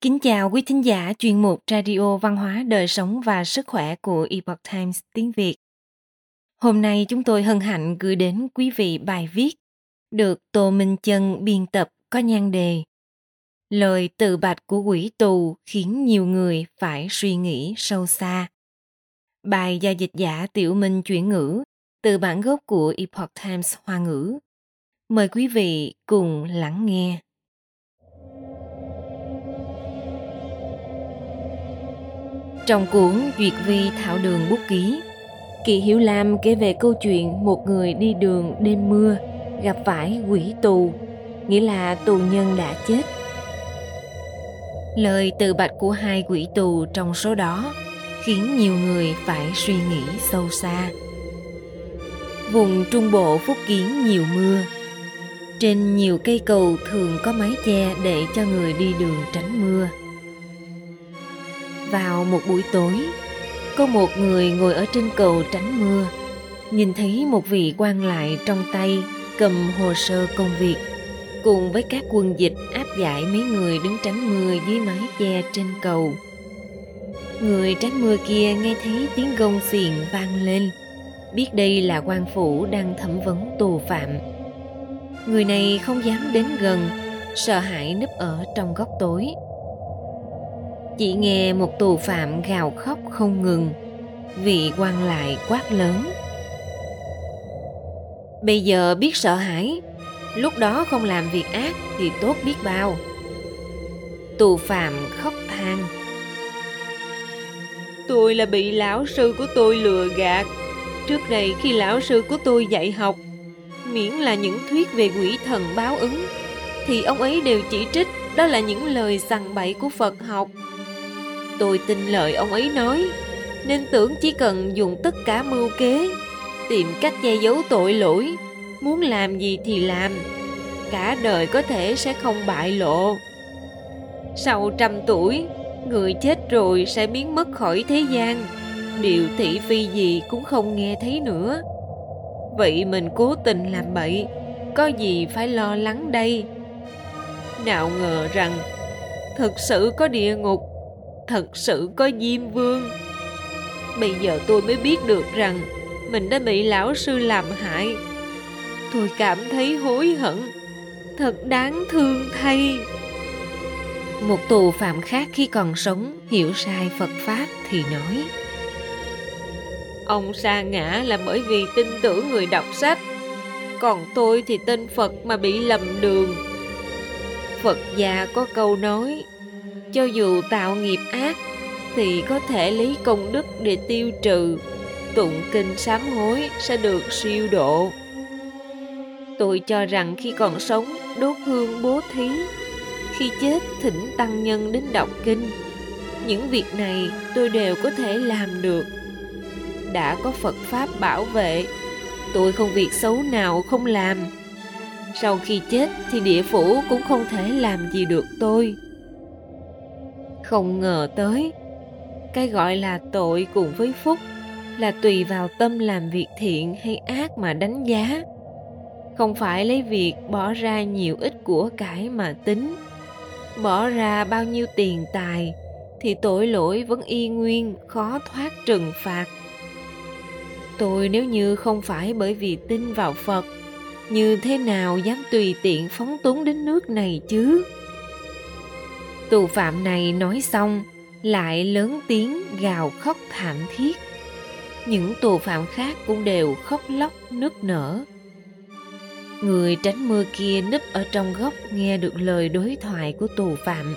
Kính chào quý thính giả chuyên mục Radio Văn hóa Đời sống và Sức khỏe của Epoch Times tiếng Việt. Hôm nay chúng tôi hân hạnh gửi đến quý vị bài viết được Tô Minh Chân biên tập có nhan đề Lời tự bạch của quỷ tù khiến nhiều người phải suy nghĩ sâu xa. Bài do dịch giả Tiểu Minh chuyển ngữ từ bản gốc của Epoch Times Hoa ngữ. Mời quý vị cùng lắng nghe. Trong cuốn Duyệt Vi Thảo Đường Bút Ký, Kỳ Hiểu Lam kể về câu chuyện một người đi đường đêm mưa gặp phải quỷ tù, nghĩa là tù nhân đã chết. Lời từ bạch của hai quỷ tù trong số đó khiến nhiều người phải suy nghĩ sâu xa. Vùng Trung Bộ phúc kiến nhiều mưa. Trên nhiều cây cầu thường có mái che để cho người đi đường tránh mưa vào một buổi tối. Có một người ngồi ở trên cầu tránh mưa. Nhìn thấy một vị quan lại trong tay, cầm hồ sơ công việc, cùng với các quân dịch áp giải mấy người đứng tránh mưa dưới mái che trên cầu. Người tránh mưa kia nghe thấy tiếng gông xiềng vang lên, biết đây là quan phủ đang thẩm vấn tù phạm. Người này không dám đến gần, sợ hãi núp ở trong góc tối chỉ nghe một tù phạm gào khóc không ngừng. Vị quan lại quát lớn. Bây giờ biết sợ hãi. Lúc đó không làm việc ác thì tốt biết bao. Tù phạm khóc than. Tôi là bị lão sư của tôi lừa gạt. Trước đây khi lão sư của tôi dạy học, miễn là những thuyết về quỷ thần báo ứng, thì ông ấy đều chỉ trích đó là những lời sằng bậy của phật học. Tôi tin lời ông ấy nói, nên tưởng chỉ cần dùng tất cả mưu kế, tìm cách che giấu tội lỗi, muốn làm gì thì làm, cả đời có thể sẽ không bại lộ. Sau trăm tuổi, người chết rồi sẽ biến mất khỏi thế gian, điều thị phi gì cũng không nghe thấy nữa. Vậy mình cố tình làm bậy, có gì phải lo lắng đây? Nào ngờ rằng, thực sự có địa ngục thật sự có Diêm Vương. Bây giờ tôi mới biết được rằng mình đã bị lão sư làm hại. Tôi cảm thấy hối hận, thật đáng thương thay. Một tù phạm khác khi còn sống hiểu sai Phật Pháp thì nói Ông sa ngã là bởi vì tin tưởng người đọc sách Còn tôi thì tin Phật mà bị lầm đường Phật gia có câu nói cho dù tạo nghiệp ác, thì có thể lấy công đức để tiêu trừ. Tụng kinh sám hối sẽ được siêu độ. Tôi cho rằng khi còn sống, đốt hương bố thí, khi chết thỉnh tăng nhân đến đọc kinh. Những việc này tôi đều có thể làm được. Đã có phật pháp bảo vệ, tôi không việc xấu nào không làm. Sau khi chết thì địa phủ cũng không thể làm gì được tôi không ngờ tới. Cái gọi là tội cùng với phúc là tùy vào tâm làm việc thiện hay ác mà đánh giá. Không phải lấy việc bỏ ra nhiều ít của cải mà tính. Bỏ ra bao nhiêu tiền tài thì tội lỗi vẫn y nguyên, khó thoát trừng phạt. Tôi nếu như không phải bởi vì tin vào phật, như thế nào dám tùy tiện phóng túng đến nước này chứ? Tù phạm này nói xong, lại lớn tiếng gào khóc thảm thiết. Những tù phạm khác cũng đều khóc lóc, nức nở. Người tránh mưa kia núp ở trong góc nghe được lời đối thoại của tù phạm.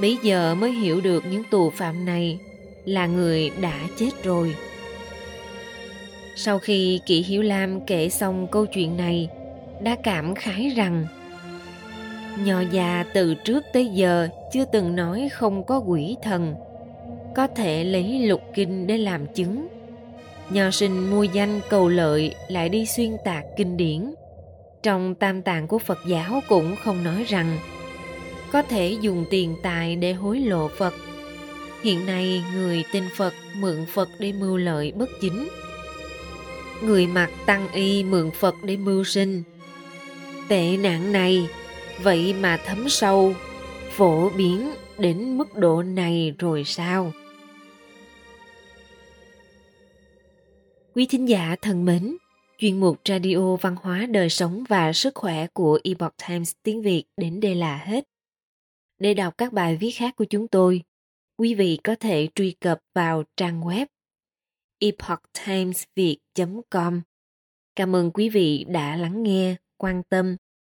Bấy giờ mới hiểu được những tù phạm này là người đã chết rồi. Sau khi kỷ hiểu lam kể xong câu chuyện này, đã cảm khái rằng Nho già từ trước tới giờ chưa từng nói không có quỷ thần, có thể lấy lục kinh để làm chứng. Nho sinh mua danh cầu lợi lại đi xuyên tạc kinh điển. Trong tam tạng của Phật giáo cũng không nói rằng có thể dùng tiền tài để hối lộ Phật. Hiện nay người tin Phật mượn Phật để mưu lợi bất chính. Người mặc tăng y mượn Phật để mưu sinh. Tệ nạn này vậy mà thấm sâu phổ biến đến mức độ này rồi sao? Quý thính giả thân mến, chuyên mục Radio Văn hóa Đời sống và Sức khỏe của Epoch Times tiếng Việt đến đây là hết. Để đọc các bài viết khác của chúng tôi, quý vị có thể truy cập vào trang web epochtimesviet.com. Cảm ơn quý vị đã lắng nghe, quan tâm